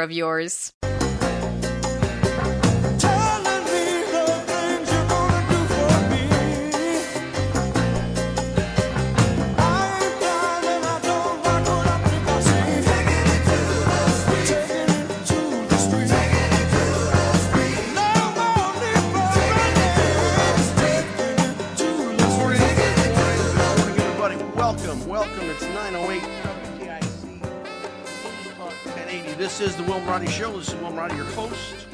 of yours. Is the Will Marotti Show. This is Will Marotti, your host.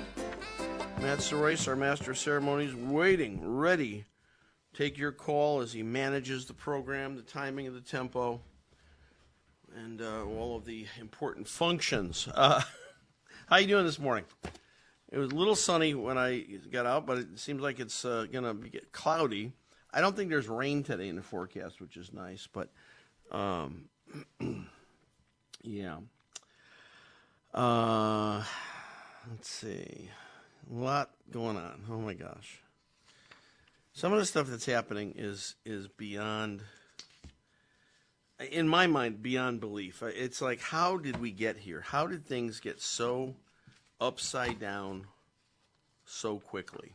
Matt Sorais, our master of ceremonies, waiting, ready. Take your call as he manages the program, the timing of the tempo, and uh, all of the important functions. Uh, how you doing this morning? It was a little sunny when I got out, but it seems like it's uh, going to get cloudy. I don't think there's rain today in the forecast, which is nice, but um, yeah. Uh, let's see. A lot going on. Oh my gosh. Some of the stuff that's happening is is beyond in my mind beyond belief. It's like how did we get here? How did things get so upside down so quickly?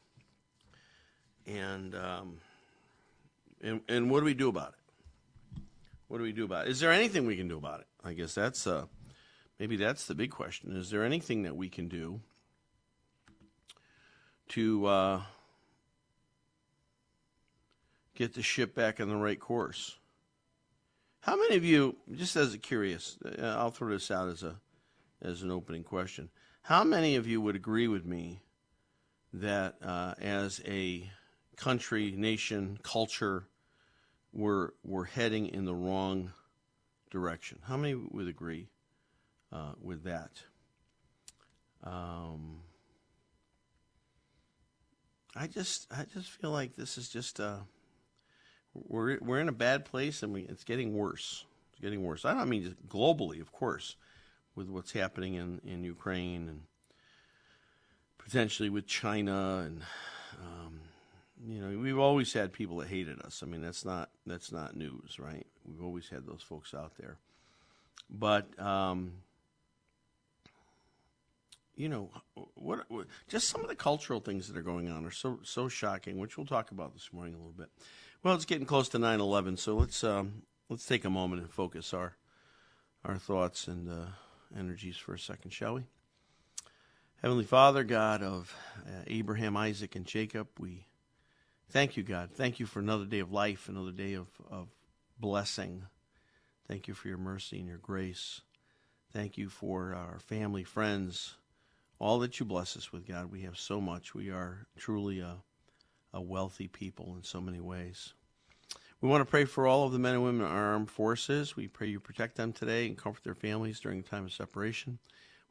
And um, and and what do we do about it? What do we do about it? Is there anything we can do about it? I guess that's uh, maybe that's the big question. Is there anything that we can do to uh, get the ship back on the right course? How many of you, just as a curious, uh, I'll throw this out as a as an opening question. How many of you would agree with me that uh, as a country, nation, culture, we're we're heading in the wrong direction? How many would agree uh, with that? Um, I just I just feel like this is just uh, we're we're in a bad place and we it's getting worse. It's getting worse. I don't mean just globally, of course, with what's happening in in Ukraine and potentially with China and um, you know we've always had people that hated us. I mean that's not that's not news, right? We've always had those folks out there, but um, you know what, what? Just some of the cultural things that are going on are so so shocking, which we'll talk about this morning a little bit. Well, it's getting close to 9/11, so let's um, let's take a moment and focus our our thoughts and uh, energies for a second, shall we? Heavenly Father, God of uh, Abraham, Isaac, and Jacob, we thank you, God. Thank you for another day of life, another day of, of blessing. Thank you for your mercy and your grace. Thank you for our family, friends, all that you bless us with, God. We have so much. We are truly a, a wealthy people in so many ways. We want to pray for all of the men and women in our armed forces. We pray you protect them today and comfort their families during a time of separation.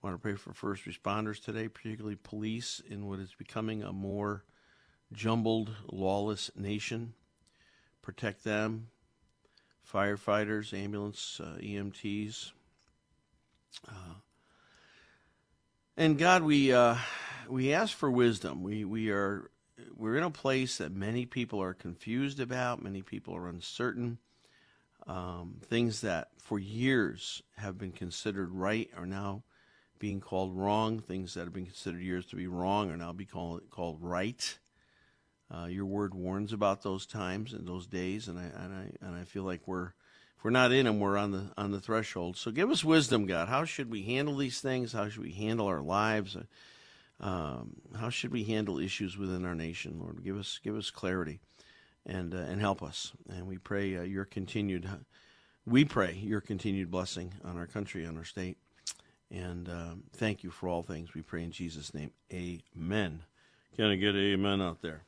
We want to pray for first responders today, particularly police in what is becoming a more jumbled, lawless nation. Protect them, firefighters, ambulance, uh, EMTs. Uh, and God, we uh, we ask for wisdom. We we are we're in a place that many people are confused about. Many people are uncertain. Um, things that for years have been considered right are now being called wrong. Things that have been considered years to be wrong are now being called, called right. Uh, your word warns about those times and those days, and I and I and I feel like we're We're not in them, we're on the on the threshold. So give us wisdom, God. How should we handle these things? How should we handle our lives? Um, how should we handle issues within our nation, Lord? Give us give us clarity and uh, and help us. And we pray uh, your continued we pray your continued blessing on our country, on our state. And um, thank you for all things. We pray in Jesus' name. Amen. Can I get amen out there?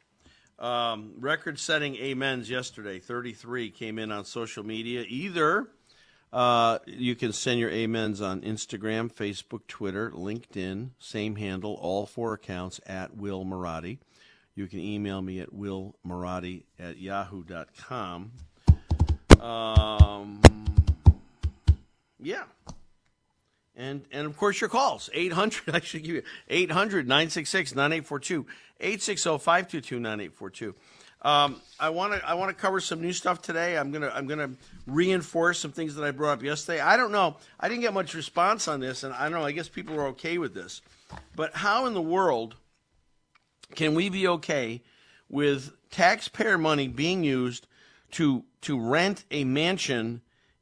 Um, record setting amens yesterday, 33 came in on social media. Either uh, you can send your amens on Instagram, Facebook, Twitter, LinkedIn, same handle, all four accounts at Will Marotti. You can email me at willmarotti at yahoo.com. Um, yeah. And and of course your calls 800 I should give you 800 966 9842 860 522 9842. Um, I want to I want to cover some new stuff today. I'm gonna I'm gonna reinforce some things that I brought up yesterday. I don't know. I didn't get much response on this, and I don't know. I guess people are okay with this, but how in the world can we be okay with taxpayer money being used to to rent a mansion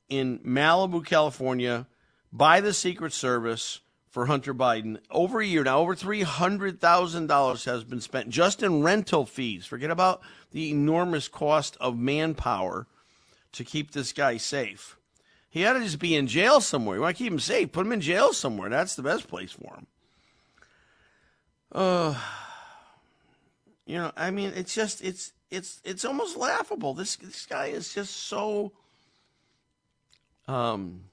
in Malibu, California? By the Secret Service for Hunter Biden. Over a year now, over $300,000 has been spent just in rental fees. Forget about the enormous cost of manpower to keep this guy safe. He ought to just be in jail somewhere. You want to keep him safe? Put him in jail somewhere. That's the best place for him. Uh, you know, I mean, it's just it's it's it's almost laughable. This this guy is just so um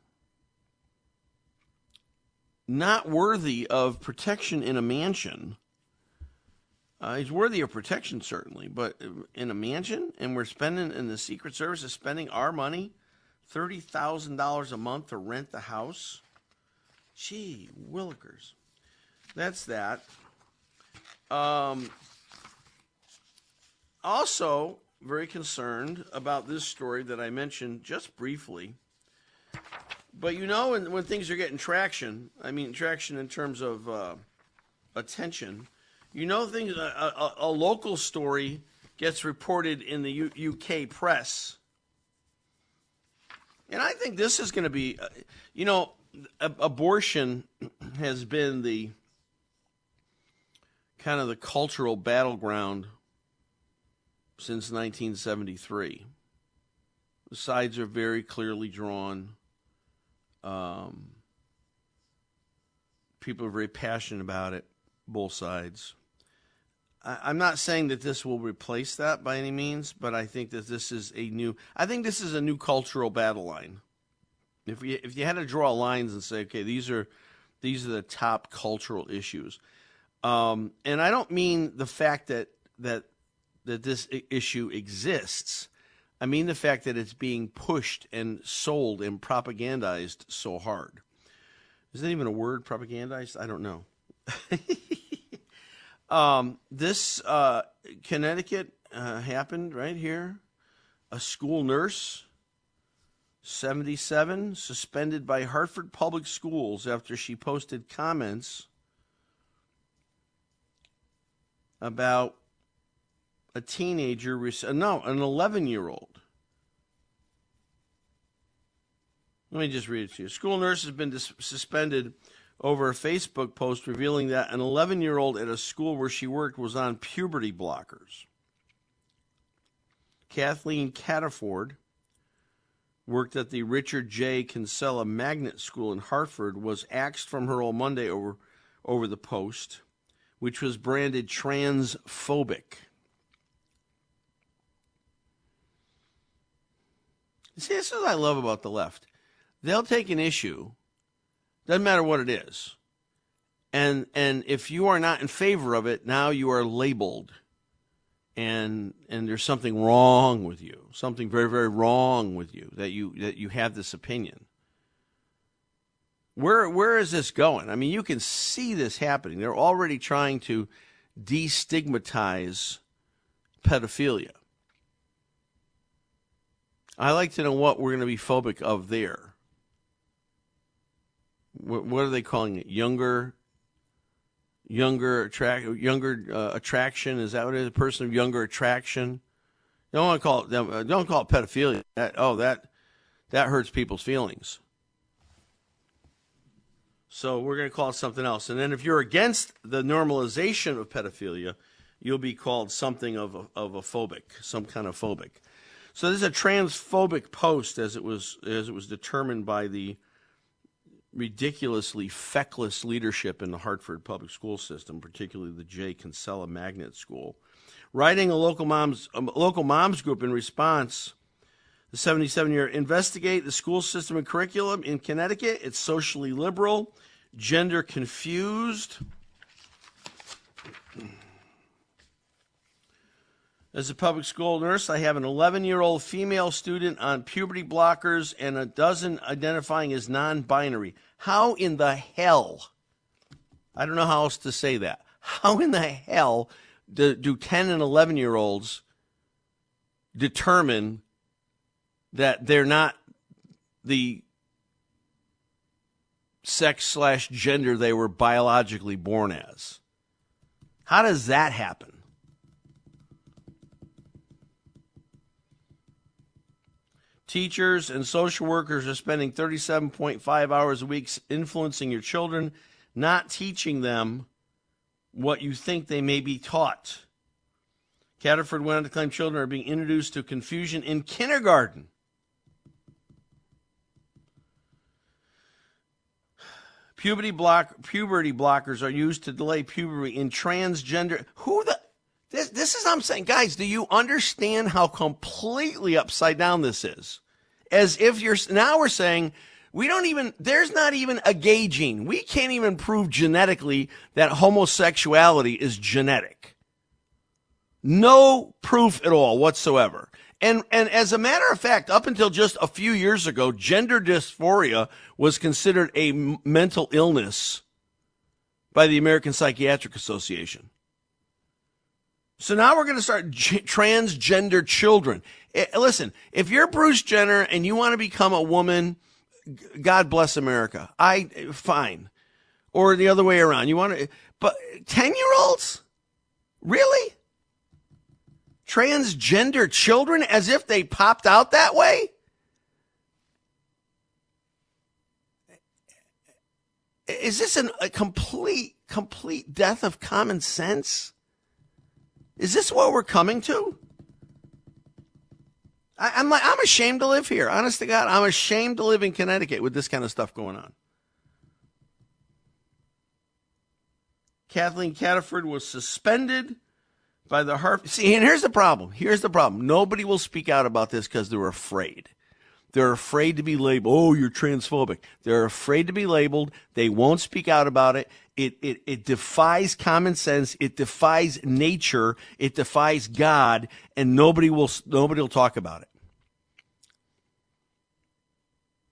not worthy of protection in a mansion. Uh, he's worthy of protection, certainly, but in a mansion, and we're spending, and the Secret Service is spending our money, $30,000 a month to rent the house. Gee, Willikers. That's that. Um, also, very concerned about this story that I mentioned just briefly. But you know, when, when things are getting traction, I mean, traction in terms of uh, attention, you know, things, a, a, a, local story gets reported in the U- UK press. And I think this is going to be, uh, you know, abortion has been the kind of the cultural battleground since 1973. The sides are very clearly drawn. Um, people are very passionate about it, both sides. I, I'm not saying that this will replace that by any means, but I think that this is a new. I think this is a new cultural battle line. If you if you had to draw lines and say, okay, these are these are the top cultural issues, um, and I don't mean the fact that that that this issue exists. I mean the fact that it's being pushed and sold and propagandized so hard. Is that even a word, propagandized? I don't know. um, this uh, Connecticut uh, happened right here. A school nurse, 77, suspended by Hartford Public Schools after she posted comments about a teenager, no, an 11 year old. Let me just read it to you. School nurse has been dis- suspended over a Facebook post revealing that an 11 year old at a school where she worked was on puberty blockers. Kathleen Catterford worked at the Richard J. Kinsella Magnet School in Hartford, was axed from her role Monday over, over the post, which was branded transphobic. See, this is what I love about the left. They'll take an issue, doesn't matter what it is, and and if you are not in favor of it, now you are labeled, and and there's something wrong with you, something very very wrong with you that you that you have this opinion. Where where is this going? I mean, you can see this happening. They're already trying to destigmatize pedophilia. I like to know what we're going to be phobic of there. What, what are they calling it? Younger, younger attract, younger uh, attraction. Is that what it is? A person of younger attraction. Don't want to call it. Don't call it pedophilia. That, oh, that that hurts people's feelings. So we're going to call it something else. And then if you're against the normalization of pedophilia, you'll be called something of a, of a phobic, some kind of phobic. So this is a transphobic post, as it was as it was determined by the ridiculously feckless leadership in the Hartford public school system, particularly the J. Kinsella Magnet School. Writing a local moms a local moms group in response, the 77 year investigate the school system and curriculum in Connecticut. It's socially liberal, gender confused. As a public school nurse, I have an 11 year old female student on puberty blockers and a dozen identifying as non binary. How in the hell? I don't know how else to say that. How in the hell do, do 10 and 11 year olds determine that they're not the sex slash gender they were biologically born as? How does that happen? Teachers and social workers are spending 37.5 hours a week influencing your children, not teaching them what you think they may be taught. Catterford went on to claim children are being introduced to confusion in kindergarten. Puberty block puberty blockers are used to delay puberty in transgender. Who the this, this is I'm saying, guys, do you understand how completely upside down this is? As if you're now we're saying we don't even there's not even a gay gene. We can't even prove genetically that homosexuality is genetic. No proof at all whatsoever. And and as a matter of fact, up until just a few years ago, gender dysphoria was considered a mental illness by the American Psychiatric Association. So now we're going to start g- transgender children. Eh, listen, if you're Bruce Jenner and you want to become a woman, g- God bless America. I fine. Or the other way around. You want to but 10-year-olds? Really? Transgender children as if they popped out that way? Is this an, a complete complete death of common sense? Is this what we're coming to? I, I'm like, I'm ashamed to live here. Honest to God, I'm ashamed to live in Connecticut with this kind of stuff going on. Kathleen Catterford was suspended by the Hartford. See, and here's the problem. Here's the problem. Nobody will speak out about this because they're afraid. They're afraid to be labeled. Oh, you're transphobic. They're afraid to be labeled. They won't speak out about it. It, it, it defies common sense. It defies nature. It defies God, and nobody will nobody will talk about it.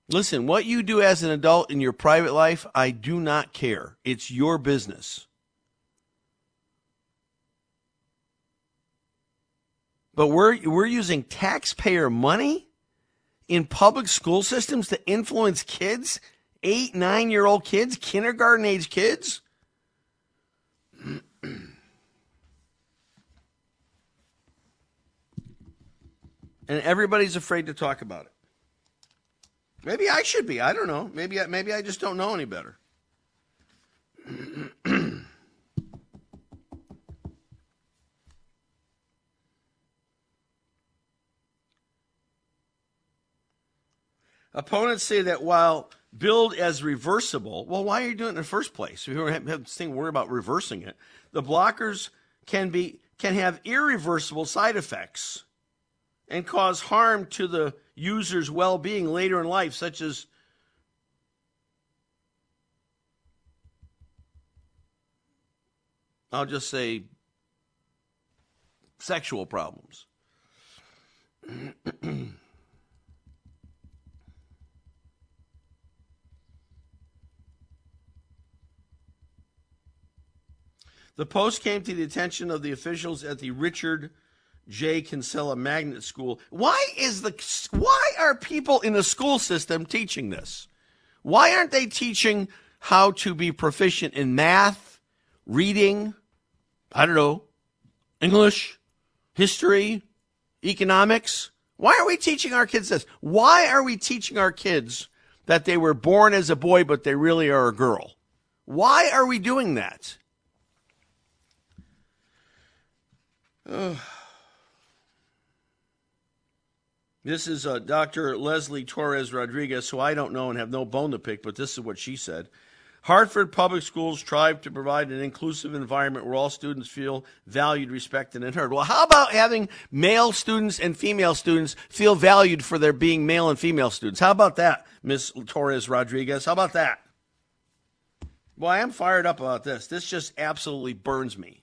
Listen, what you do as an adult in your private life, I do not care. It's your business. But we're we're using taxpayer money in public school systems to influence kids, eight, nine year old kids, kindergarten age kids. and everybody's afraid to talk about it. Maybe I should be. I don't know. Maybe I, maybe I just don't know any better. Opponents say that while billed as reversible, well, why are you doing it in the first place? If you have this thing worry about reversing it, the blockers can be can have irreversible side effects and cause harm to the user's well-being later in life, such as I'll just say sexual problems. The post came to the attention of the officials at the Richard J. Kinsella Magnet School. Why is the why are people in the school system teaching this? Why aren't they teaching how to be proficient in math, reading, I don't know, English, history, economics? Why are we teaching our kids this? Why are we teaching our kids that they were born as a boy but they really are a girl? Why are we doing that? This is uh, Dr. Leslie Torres Rodriguez, who I don't know and have no bone to pick, but this is what she said. Hartford Public Schools strive to provide an inclusive environment where all students feel valued, respected, and heard. Well, how about having male students and female students feel valued for their being male and female students? How about that, Miss Torres Rodriguez? How about that? Well, I am fired up about this. This just absolutely burns me.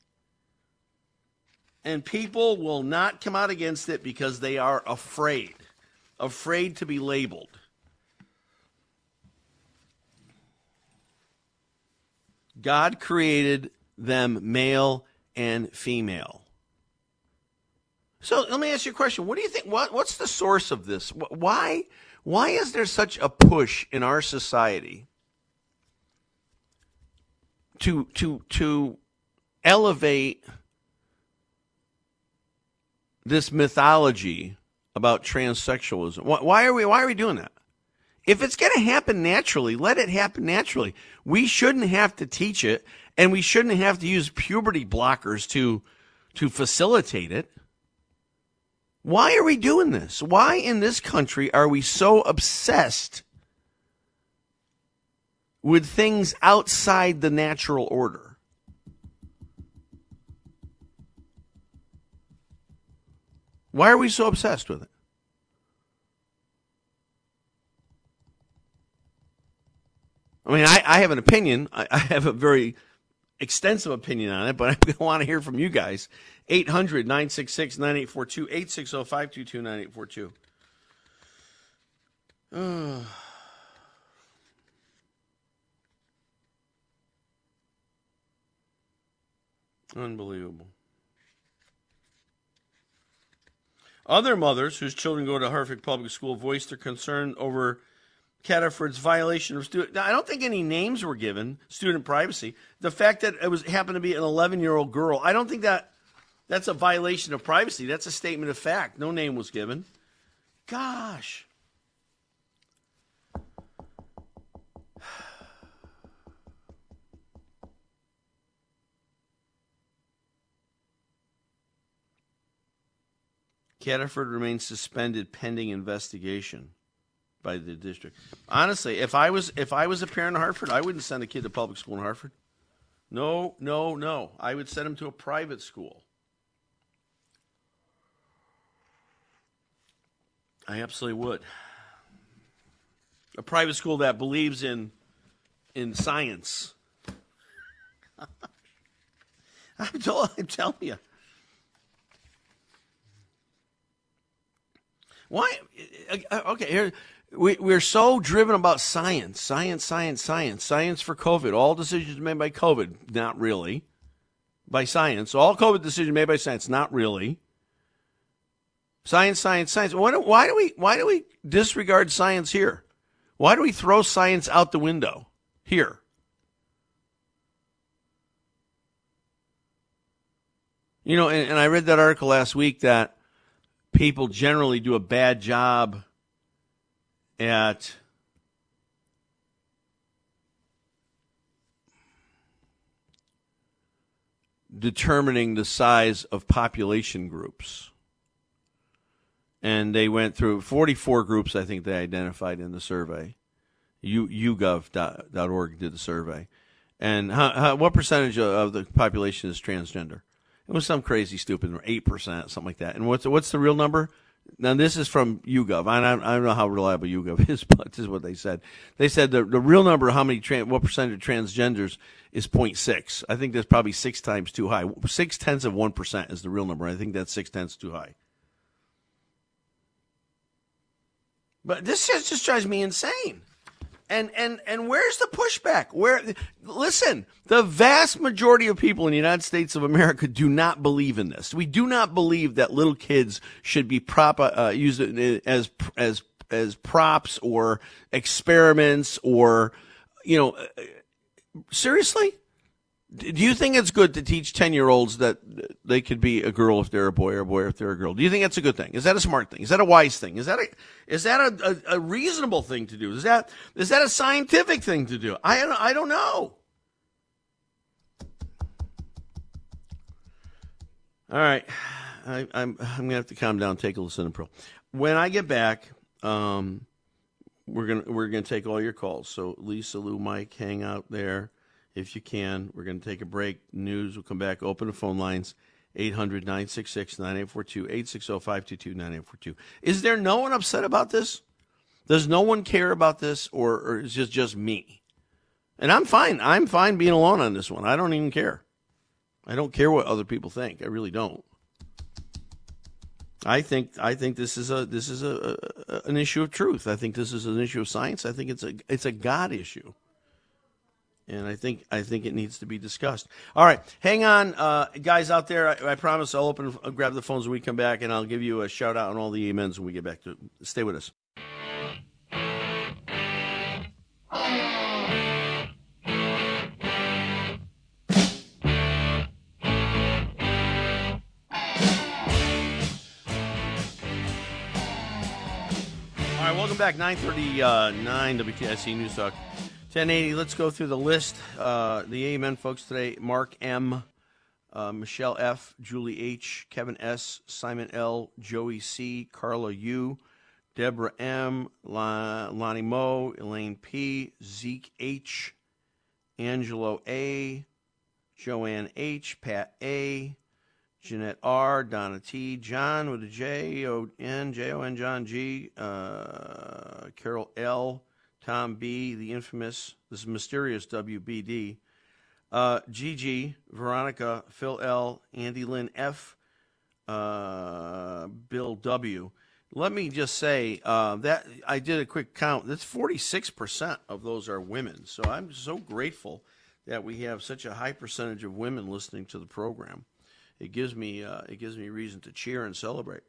And people will not come out against it because they are afraid, afraid to be labeled. God created them male and female. So let me ask you a question. What do you think? What, what's the source of this? Why, why is there such a push in our society to, to, to elevate this mythology about transsexualism? Why, are we, why are we doing that? If it's going to happen naturally, let it happen naturally. We shouldn't have to teach it, and we shouldn't have to use puberty blockers to to facilitate it. Why are we doing this? Why in this country are we so obsessed with things outside the natural order? Why are we so obsessed with it? I mean, I, I have an opinion. I, I have a very extensive opinion on it, but I want to hear from you guys. 800 966 9842 860 522 9842. Unbelievable. Other mothers whose children go to Hartford Public School voiced their concern over Catterford's violation of student. Now, I don't think any names were given. Student privacy. The fact that it was happened to be an 11 year old girl. I don't think that that's a violation of privacy. That's a statement of fact. No name was given. Gosh. Catterford remains suspended pending investigation by the district. Honestly, if I was if I was a parent in Hartford, I wouldn't send a kid to public school in Hartford. No, no, no. I would send him to a private school. I absolutely would. A private school that believes in in science. I'm, told, I'm telling you. Why? uh, Okay, here we, we're so driven about science, science, science, science, science for COVID. All decisions made by COVID, not really. By science, all COVID decisions made by science, not really. Science, science, science. Why do, why do we why do we disregard science here? Why do we throw science out the window here? You know, and, and I read that article last week that people generally do a bad job at determining the size of population groups. And they went through 44 groups, I think they identified in the survey. U, YouGov.org did the survey. And how, how, what percentage of, of the population is transgender? It was some crazy, stupid, eight percent, something like that. And what's what's the real number? Now this is from YouGov. I don't, I don't know how reliable YouGov is, but this is what they said. They said the the real number, of how many, tran what percentage of transgenders is 0.6. I think that's probably six times too high. Six tenths of one percent is the real number. I think that's six tenths too high. But this just, just drives me insane. And and and where's the pushback? Where listen, the vast majority of people in the United States of America do not believe in this. We do not believe that little kids should be prop uh, uh used as as as props or experiments or you know uh, uh, seriously? Do you think it's good to teach 10 year olds that they could be a girl if they're a boy or a boy if they're a girl? Do you think that's a good thing? Is that a smart thing? Is that a wise thing? Is that a, is that a, a, a reasonable thing to do? Is that, is that a scientific thing to do? I, I don't know. All right. I, I'm, I'm going to have to calm down, take a listen to Pro. When I get back, um, we're gonna we're gonna take all your calls. So Lisa, Lou, Mike, hang out there if you can. We're gonna take a break. News. We'll come back. Open the phone lines. 800-966-9842, 860-522-9842. Is there no one upset about this? Does no one care about this, or, or is it just me? And I'm fine. I'm fine being alone on this one. I don't even care. I don't care what other people think. I really don't. I think I think this is a this is a, a an issue of truth. I think this is an issue of science. I think it's a it's a God issue, and I think I think it needs to be discussed. All right, hang on, uh, guys out there. I, I promise I'll open I'll grab the phones when we come back, and I'll give you a shout out on all the amens when we get back to. Stay with us. All right, welcome back. 939 WTIC News Talk. 1080. Let's go through the list. Uh, the Amen folks today Mark M., uh, Michelle F., Julie H., Kevin S., Simon L., Joey C., Carla U., Deborah M., Lonnie Mo, Elaine P., Zeke H., Angelo A., Joanne H., Pat A., Jeanette R, Donna T, John with a J O N, J O N, John G, uh, Carol L, Tom B, the infamous, this mysterious WBD, uh, Gigi, Veronica, Phil L, Andy Lynn F, uh, Bill W. Let me just say uh, that I did a quick count. That's 46% of those are women. So I'm so grateful that we have such a high percentage of women listening to the program it gives me uh, it gives me reason to cheer and celebrate.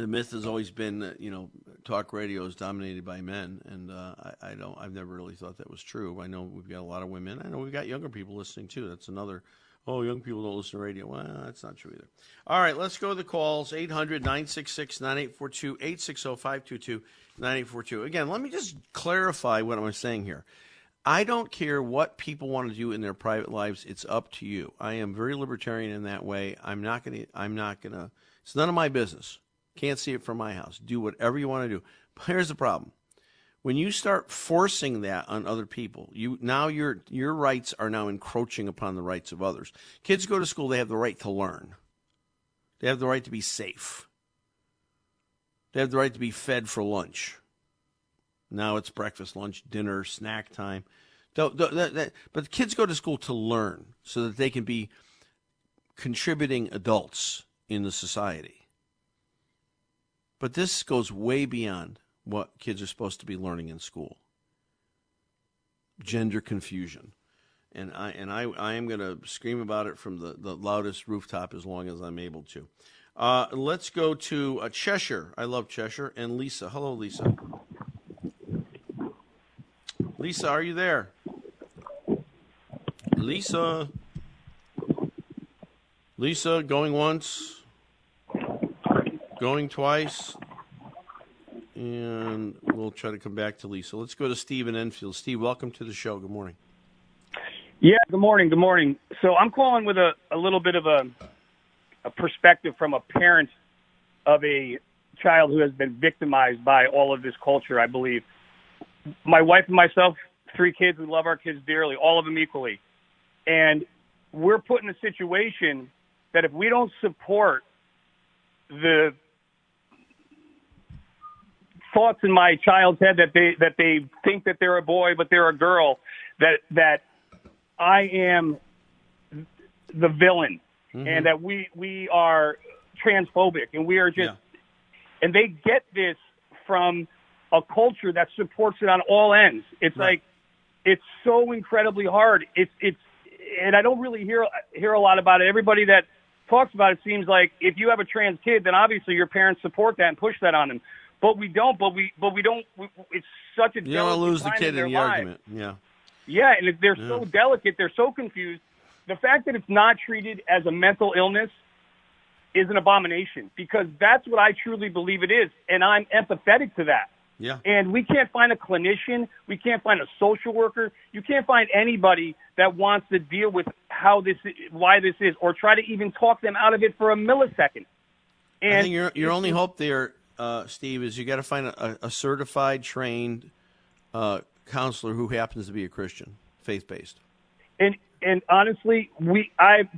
The myth has always been that you know talk radio is dominated by men, and uh, I, I don't I've never really thought that was true. I know we've got a lot of women. I know we've got younger people listening too. That's another. Oh, young people don't listen to radio. Well, that's not true either. All right, let's go to the calls 800 966 9842 860 522 9842. Again, let me just clarify what I'm saying here. I don't care what people want to do in their private lives. It's up to you. I am very libertarian in that way. I'm not going to, I'm not going to, it's none of my business. Can't see it from my house. Do whatever you want to do. But here's the problem. When you start forcing that on other people, you now your your rights are now encroaching upon the rights of others. Kids go to school, they have the right to learn. They have the right to be safe. They have the right to be fed for lunch. Now it's breakfast, lunch, dinner, snack time. But kids go to school to learn so that they can be contributing adults in the society. But this goes way beyond what kids are supposed to be learning in school. Gender confusion. And I and I, I am going to scream about it from the, the loudest rooftop as long as I'm able to. Uh, let's go to uh, Cheshire. I love Cheshire. And Lisa. Hello, Lisa. Lisa, are you there? Lisa. Lisa, going once, going twice, and we'll try to come back to Lisa. Let's go to Steve in Enfield. Steve, welcome to the show. Good morning. Yeah, good morning. Good morning. So I'm calling with a, a little bit of a, a perspective from a parent of a child who has been victimized by all of this culture, I believe. My wife and myself, three kids, we love our kids dearly, all of them equally. And we're put in a situation that if we don't support the thoughts in my child's head that they that they think that they're a boy but they're a girl that that I am the villain mm-hmm. and that we we are transphobic and we are just and they get this from a culture that supports it on all ends. It's like it's so incredibly hard. It's it's and I don't really hear hear a lot about it. Everybody that talks about it seems like if you have a trans kid, then obviously your parents support that and push that on them. But we don't. But we but we don't. We, it's such a You don't delicate lose the kid in in the lives. argument. Yeah. Yeah, and they're so delicate, they're so confused. The fact that it's not treated as a mental illness is an abomination because that's what I truly believe it is, and I'm empathetic to that. Yeah. And we can't find a clinician, we can't find a social worker, you can't find anybody that wants to deal with how this, why this is, or try to even talk them out of it for a millisecond. And I think your your only hope there, uh, Steve, is you got to find a, a certified, trained uh, counselor who happens to be a Christian, faith based. and and honestly, we I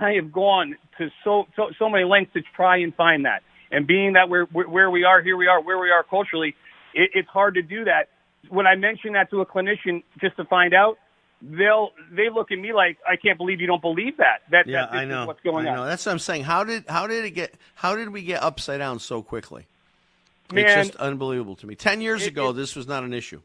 I have gone to so so so many lengths to try and find that. And being that we're, we're where we are, here we are, where we are culturally, it, it's hard to do that. When I mention that to a clinician just to find out, they'll they look at me like I can't believe you don't believe that. That, Yeah, that I know. is what's going I on. That's what I'm saying. How did how did it get? How did we get upside down so quickly? Man, it's just unbelievable to me. Ten years it- ago, it- this was not an issue.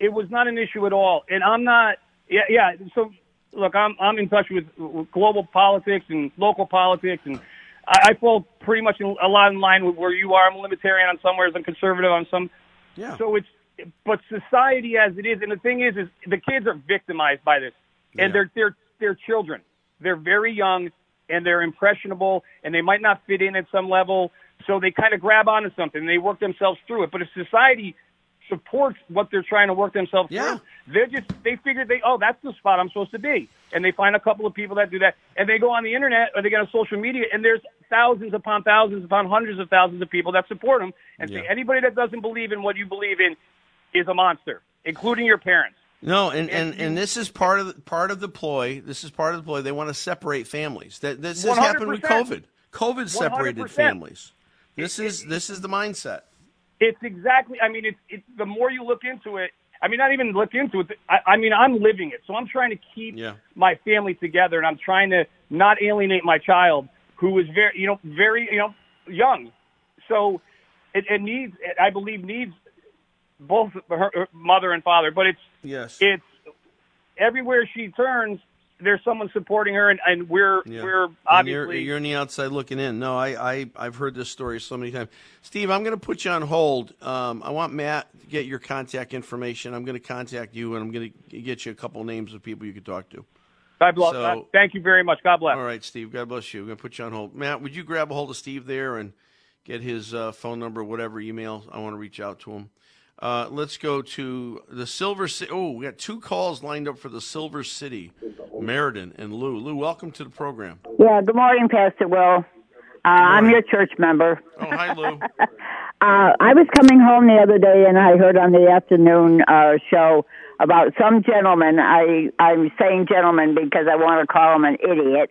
it was not an issue at all. And I'm not, yeah, yeah. So look, I'm I'm in touch with, with global politics and local politics, and I, I fall pretty much in, a lot in line with where you are. I'm a libertarian on some ways, I'm conservative on some. Yeah. So it's, but society as it is, and the thing is, is the kids are victimized by this, and Yeah. they're they're they're children. They're very young and they're impressionable, and they might not fit in at some level. So they kind of grab onto something, and they work themselves through it. But if society supports what they're trying to work themselves Yeah. through, they're just they figure they oh that's the spot I'm supposed to be, and they find a couple of people that do that, and they go on the internet or they get on social media, and there's thousands upon thousands upon hundreds of thousands of people that support them, and say anybody that doesn't believe in what you believe in is a monster, including your parents. No, and, and, And this is part of the, part of the ploy. This is part of the ploy. They want to separate families. That this has happened with COVID. COVID separated 100%. families. This is this is the mindset. It's exactly. I mean, it's it's the more you look into it. I mean, not even look into it. I, I mean, I'm living it, so I'm trying to keep Yeah. my family together, and I'm trying to not alienate my child, who is very, you know, very, you know, young. So it, it needs, I believe, needs both her, her mother and father. But it's Yes. it's everywhere she turns, there's someone supporting her, and, and we're Yeah. we're obviously you're, you're on the outside looking in. No, I, I I've heard this story so many times. Steve, I'm going to put you on hold. Um, I want Matt to get your contact information. I'm going to contact you, and I'm going to get you a couple names of people you could talk to. God bless. so- thank you very much. God bless. All right, Steve. God bless you. I'm going to put you on hold. Matt, would you grab a hold of Steve there and get his uh, phone number, whatever email? I want to reach out to him. Uh, let's go to the Silver City. Oh, we got two calls lined up for the Silver City. Meriden and Lou. Lou, welcome to the program. Yeah, good morning, Pastor Will. Uh, I'm your church member. Oh, hi, Lou. Uh, I was coming home the other day and I heard on the afternoon uh, show about some gentleman. I I'm saying gentleman because I want to call him an idiot.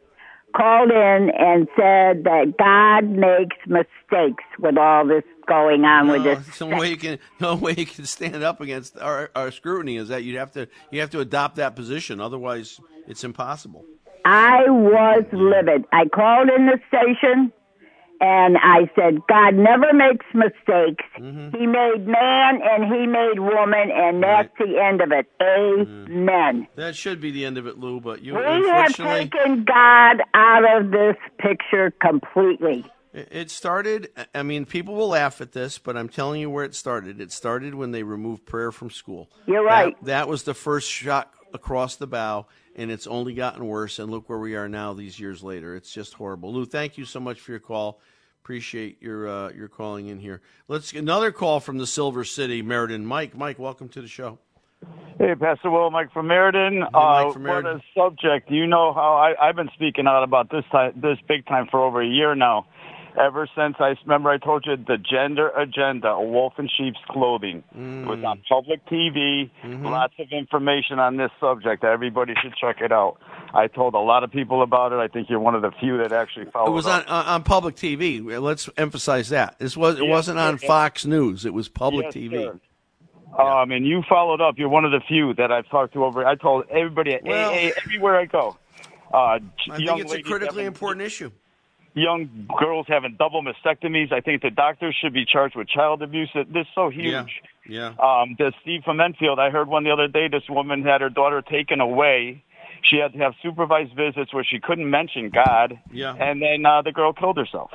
Called in and said that God makes mistakes with all this going on with this. the only way you can, the only way you can stand up against our, our scrutiny is that you have to you have to adopt that position. Otherwise, it's impossible. I was livid. I called in the station and I said, God never makes mistakes. Mm-hmm. He made man and he made woman, and that's the end of it. Amen. That should be the end of it, Lou. But you, We have unfortunately, taken God out of this picture completely. It it started. I mean, people will laugh at this, but I'm telling you where it started. It started when they removed prayer from school. You're right. That, was the first shot across the bow, and it's only gotten worse. And look where we are now, these years later. It's just horrible. Lou, thank you so much for your call. Appreciate your uh, your calling in here. Let's get another call from the Silver City, Meriden. Mike, Mike, welcome to the show. Hey, Pastor Will, Mike from Meriden. Mike uh, from what Meriden. a subject. You know how I, I've been speaking out about this time, this big time for over a year now. Ever since I remember, I told you the gender agenda, a wolf in sheep's clothing, Mm. It was on public TV. Mm-hmm. Lots of information on this subject. Everybody should check it out. I told a lot of people about it. I think you're one of the few that actually followed. It was on on on public TV. Let's emphasize that. This was it Yeah, wasn't on yeah. Fox News. It was public Yes, TV. sir. Um, and you followed up. You're one of the few that I've talked to over. I told everybody at Well- AA everywhere I go. Uh, I think it's a critically important issue. Young girls having double mastectomies. I think the doctors should be charged with child abuse. This is so huge. Yeah. Um, the Steve from Enfield, I heard one the other day. This woman had her daughter taken away. She had to have supervised visits where she couldn't mention God. Yeah. And then uh, the girl killed herself.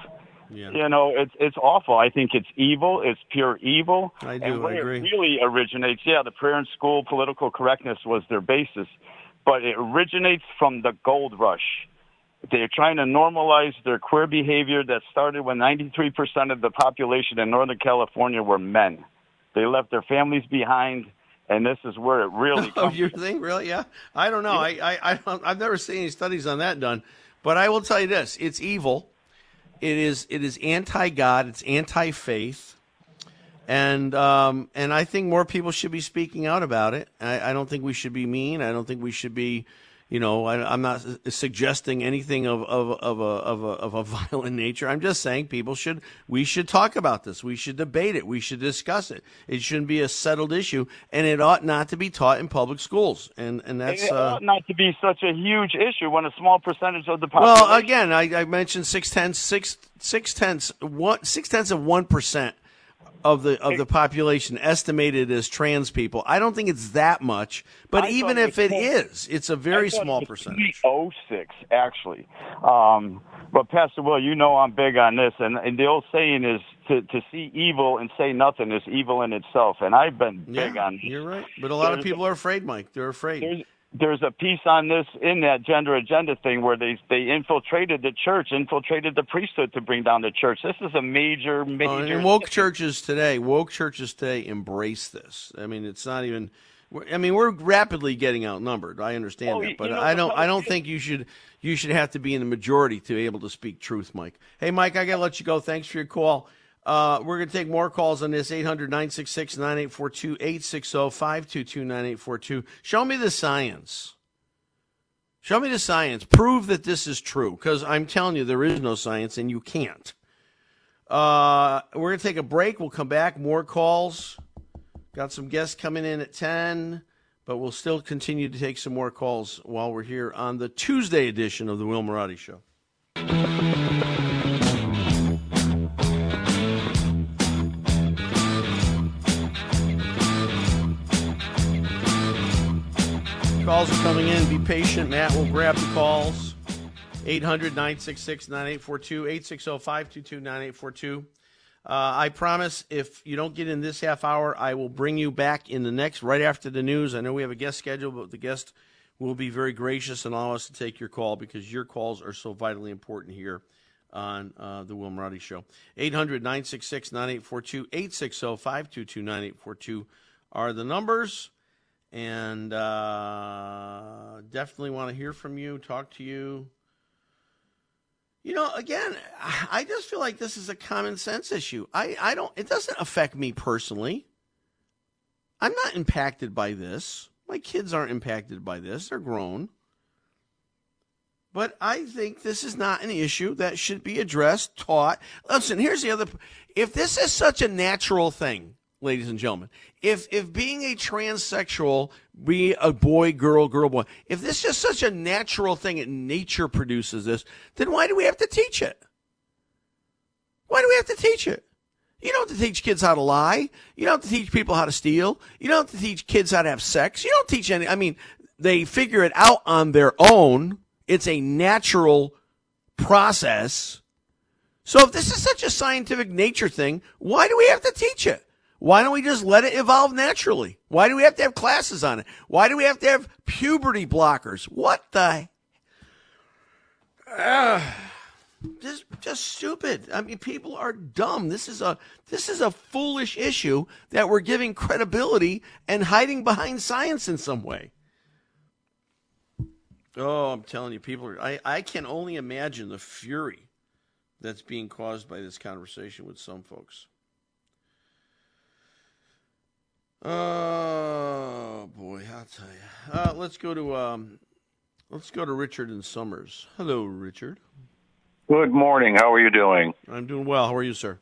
Yeah. You know, it's it's awful. I think it's evil. It's pure evil. I do, And where I agree. It really originates. Yeah, the prayer in school, political correctness was their basis, but it originates from the gold rush. They're trying to normalize their queer behavior that started when 93% of the population in Northern California were men. They left their families behind, and this is where it really Oh, comes. you think really? Yeah, I don't know. I, I, I don't, I've never seen any studies on that done, but I will tell you this: it's evil. It is, it is anti-God. It's anti-faith, and um, and I think more people should be speaking out about it. I, I don't think we should be mean. I don't think we should be. You know, I, I'm not suggesting anything of of of a, of a of a violent nature. I'm just saying people should we should talk about this. We should debate it. We should discuss it. It shouldn't be a settled issue, and it ought not to be taught in public schools. And and that's it uh, ought not to be such a huge issue when a small percentage of the population. well again. I, I mentioned six tenths six six tenths one six tenths of one percent of the of the population estimated as trans people. I don't think it's that much, but I even if it it it's a very small percentage. 306, actually. Um, but Pastor Will, you know I'm big on this, and, and the old saying is to, to see evil and say nothing is evil in itself. And I've been big Yeah, on this. you're right. But a lot of people are afraid, Mike. They're afraid. There's, a piece on this in that gender agenda thing where they they infiltrated the church, infiltrated the priesthood to bring down the church. This is a major, major. Uh, and woke churches today, woke churches today embrace this. I mean, it's not even. I mean, we're rapidly getting outnumbered. I understand Oh, that, but you know, I don't. I don't think you should. You should have to be in the majority to be able to speak truth, Mike. Hey, Mike, I gotta let you go. Thanks for your call. Uh, we're going to take more calls on this 800 966 9842 860 522 9842. Show me the science. Show me the science. Prove that this is true because I'm telling you, there is no science and you can't. Uh, we're going to take a break. We'll come back. More calls. Got some guests coming in at 10, but we'll still continue to take some more calls while we're here on the Tuesday edition of the Will Marotti Show. Calls are coming in. Be patient. Matt will grab the calls. 800 966 9842 860 522 9842. I promise if you don't get in this half hour, I will bring you back in the next, right after the news. I know we have a guest scheduled, but the guest will be very gracious and allow us to take your call because your calls are so vitally important here on uh, the Will Marotti Show. 800 966 9842 860 522 9842 are the numbers and uh, definitely want to hear from you, talk to you. You know, again, I just feel like this is a common sense issue. I, I don't. It doesn't affect me personally. I'm not impacted by this. My kids aren't impacted by this. They're grown. But I think this is not an issue that should be addressed, taught. Listen, here's the other. If this is such a natural thing, ladies and gentlemen, if if being a transsexual, be a boy, girl, girl, boy, if this is such a natural thing and nature produces this, then why do we have to teach it? Why do we have to teach it? You don't have to teach kids how to lie. You don't have to teach people how to steal. You don't have to teach kids how to have sex. You don't teach any. I mean, they figure it out on their own. It's a natural process. So if this is such a scientific nature thing, why do we have to teach it? Why don't we just let it evolve naturally? Why do we have to have classes on it? Why do we have to have puberty blockers? What the? Ah, just, just stupid. I mean, people are dumb. This is a, this is a foolish issue that we're giving credibility and hiding behind science in some way. Oh, I'm telling you, people are. I, I can only imagine the fury that's being caused by this conversation with some folks. Oh boy, I'll tell you. Uh, let's go to um, let's go to Richard and Somers. Hello, Richard. Good morning. How are you doing? I'm doing well. How are you, sir?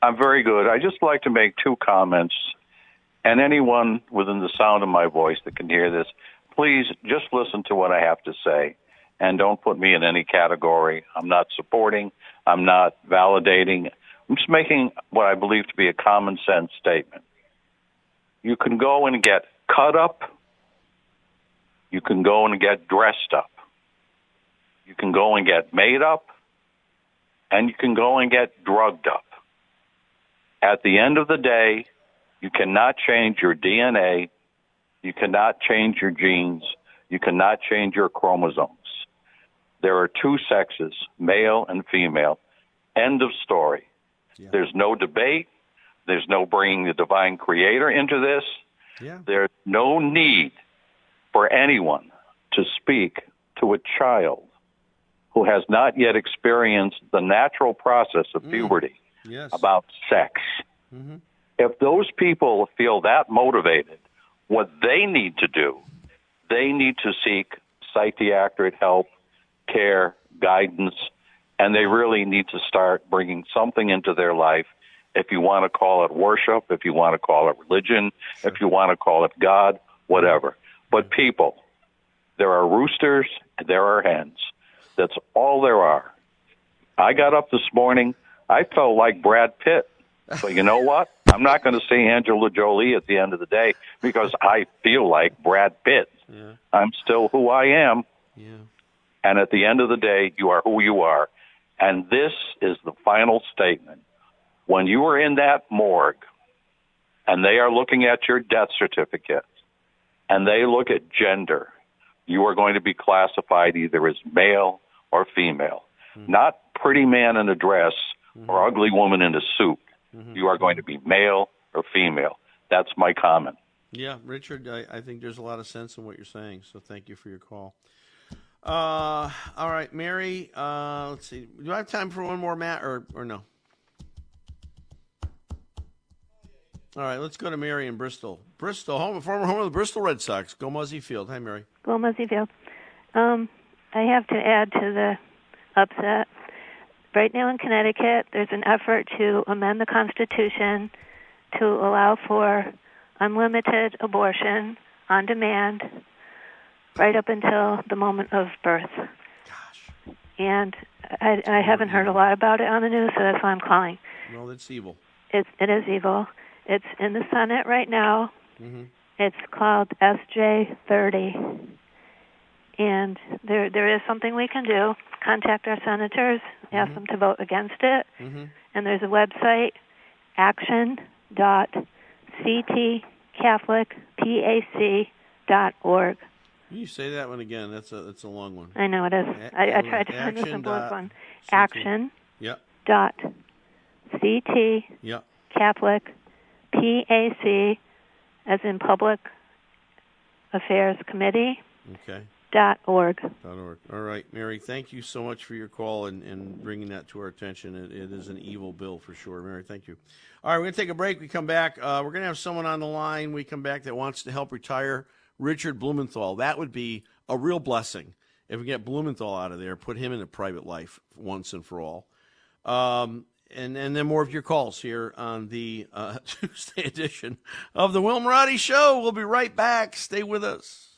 I'm very good. I just like to make two comments, and anyone within the sound of my voice that can hear this, please just listen to what I have to say, and don't put me in any category. I'm not supporting. I'm not validating. I'm just making what I believe to be a common sense statement. You can go and get cut up. You can go and get dressed up. You can go and get made up. and you can go and get drugged up. At the end of the day, you cannot change your DNA. You cannot change your genes. You cannot change your chromosomes. There are two sexes, male and female. End of story. There's no debate. There's no bringing the divine creator into this. Yeah. There's no need for anyone to speak to a child who has not yet experienced the natural process of mm. puberty Yes. about sex. Mm-hmm. If those people feel that motivated, what they need to do, they need to seek psychiatric help, care, guidance, and they really need to start bringing something into their life. If you want to call it worship, if you want to call it religion, if you want to call it God, whatever. But people, there are roosters, there are hens. That's all there are. I got up this morning. I felt like Brad Pitt. So you know what? I'm not going to say Angela Jolie at the end of the day because I feel like Brad Pitt. I'm still who I am. Yeah. And at the end of the day, you are who you are. And this is the final statement. When you are in that morgue and they are looking at your death certificate and they look at gender, you are going to be classified either as male or female. Not pretty man in a dress or ugly woman in a suit. You are going to be male or female. That's my comment. Yeah, Richard, I, I think there's a lot of sense in what you're saying. So thank you for your call. Uh, all right, Mary. Uh, let's see. Do I have time for one more, Matt, or or no? All right, let's go to Mary in Bristol. Bristol, home, former home of the Bristol Red Sox. Go Muzzy Field. Hi, Mary. Go Muzzy Field. Um, I have to add to the upset. Right now in Connecticut, there's an effort to amend the Constitution to allow for unlimited abortion on demand right up until the moment of birth. Gosh. And I, I haven't heard a lot about it on the news, so that's why I'm calling. No, that's evil. It, it is evil. It's in the Senate right now. hmm It's called SJ 30. And there there is something we can do. Contact our senators, ask them to vote against it. hmm And there's a website, action.ctcatholicpac.org. You say that one again. That's a that's a long one. I know it is. A- I, I tried to find action dot one. CT. Action Yeah. dot CT Yeah. Catholic PAC as in Public Affairs Committee Okay. dot org. Dot org. All right, Mary. Thank you so much for your call and, and bringing that to our attention. It, it is an evil bill for sure, Mary. Thank you. All right, we're gonna take a break. We come back. Uh, we're gonna have someone on the line. We come back that wants to help retire Richard Blumenthal. That would be a real blessing if we get Blumenthal out of there. Put him into private life once and for all. Um, and and then more of your calls here on the uh, Tuesday edition of the Will Marotti Show. We'll be right back. Stay with us.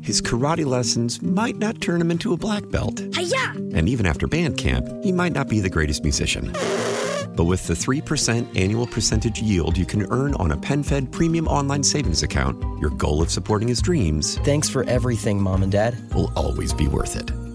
His karate lessons might not turn him into a black belt. And even after band camp, he might not be the greatest musician. But with the 3% annual percentage yield you can earn on a PenFed premium online savings account, your goal of supporting his dreams Thanks for everything, Mom and Dad. will always be worth it.